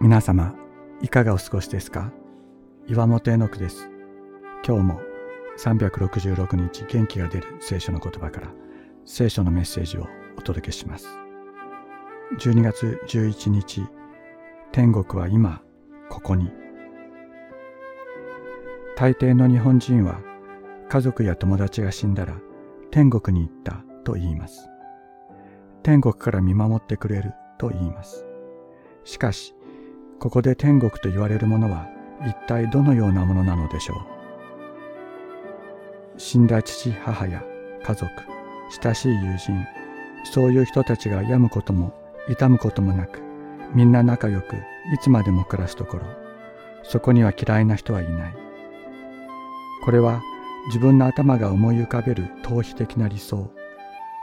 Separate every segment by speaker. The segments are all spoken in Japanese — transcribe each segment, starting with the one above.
Speaker 1: 皆様、いかがお過ごしですか？岩本絵の句です。今日も366日元気が出る聖書の言葉から聖書のメッセージをお届けします。12月11日、天国は今、ここに。大抵の日本人は家族や友達が死んだら天国に行ったと言います。天国から見守ってくれると言います。しかし、ここで天国と言われるものは一体どのようなものなのでしょう。死んだ父母や家族、親しい友人、そういう人たちが病むことも痛むこともなく、みんな仲良くいつまでも暮らすところ、そこには嫌いな人はいない。これは自分の頭が思い浮かべる逃避的な理想、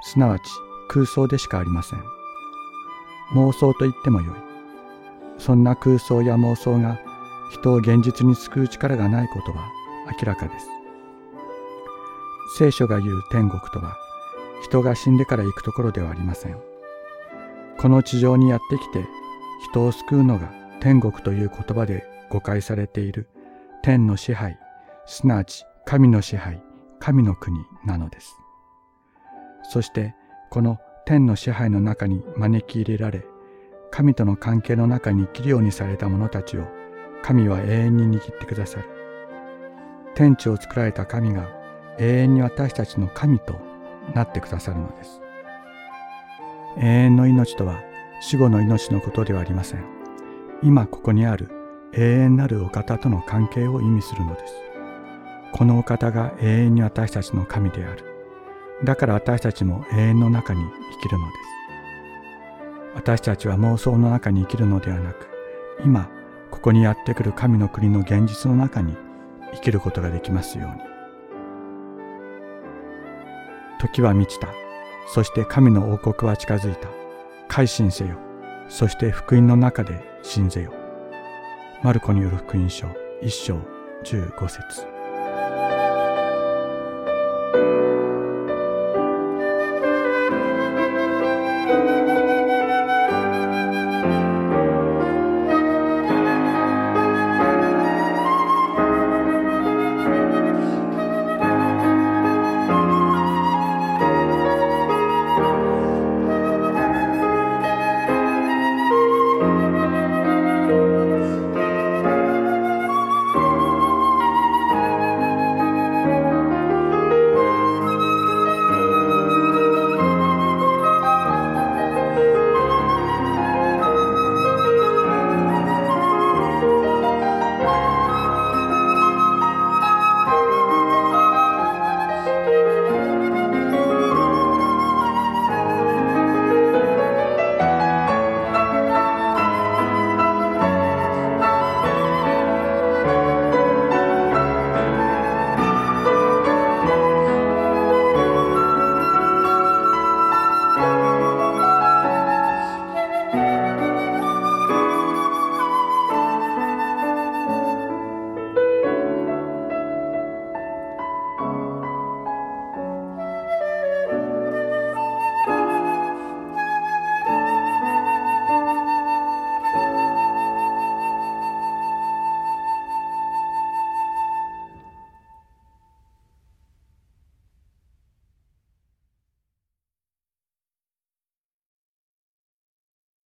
Speaker 1: すなわち空想でしかありません。妄想と言ってもよい。そんな空想や妄想が人を現実に救う力がないことは明らかです。聖書が言う天国とは人が死んでから行くところではありません。この地上にやってきて人を救うのが天国という言葉で誤解されている天の支配、すなわち神の支配、神の国なのです。そしてこの天の支配の中に招き入れられ、神との関係の中に生きるようにされた者たちを神は永遠に握ってくださる。天地を作られた神が永遠に私たちの神となってくださるのです。永遠の命とは死後の命のことではありません。今ここにある永遠なるお方との関係を意味するのです。このお方が永遠に私たちの神である。だから私たちも永遠の中に生きるのです。私たちは妄想の中に生きるのではなく、今、ここにやってくる神の国の現実の中に生きることができますように。時は満ちた。そして神の王国は近づいた。改心せよ。そして福音の中で信ぜよ。マルコによる福音書1章15節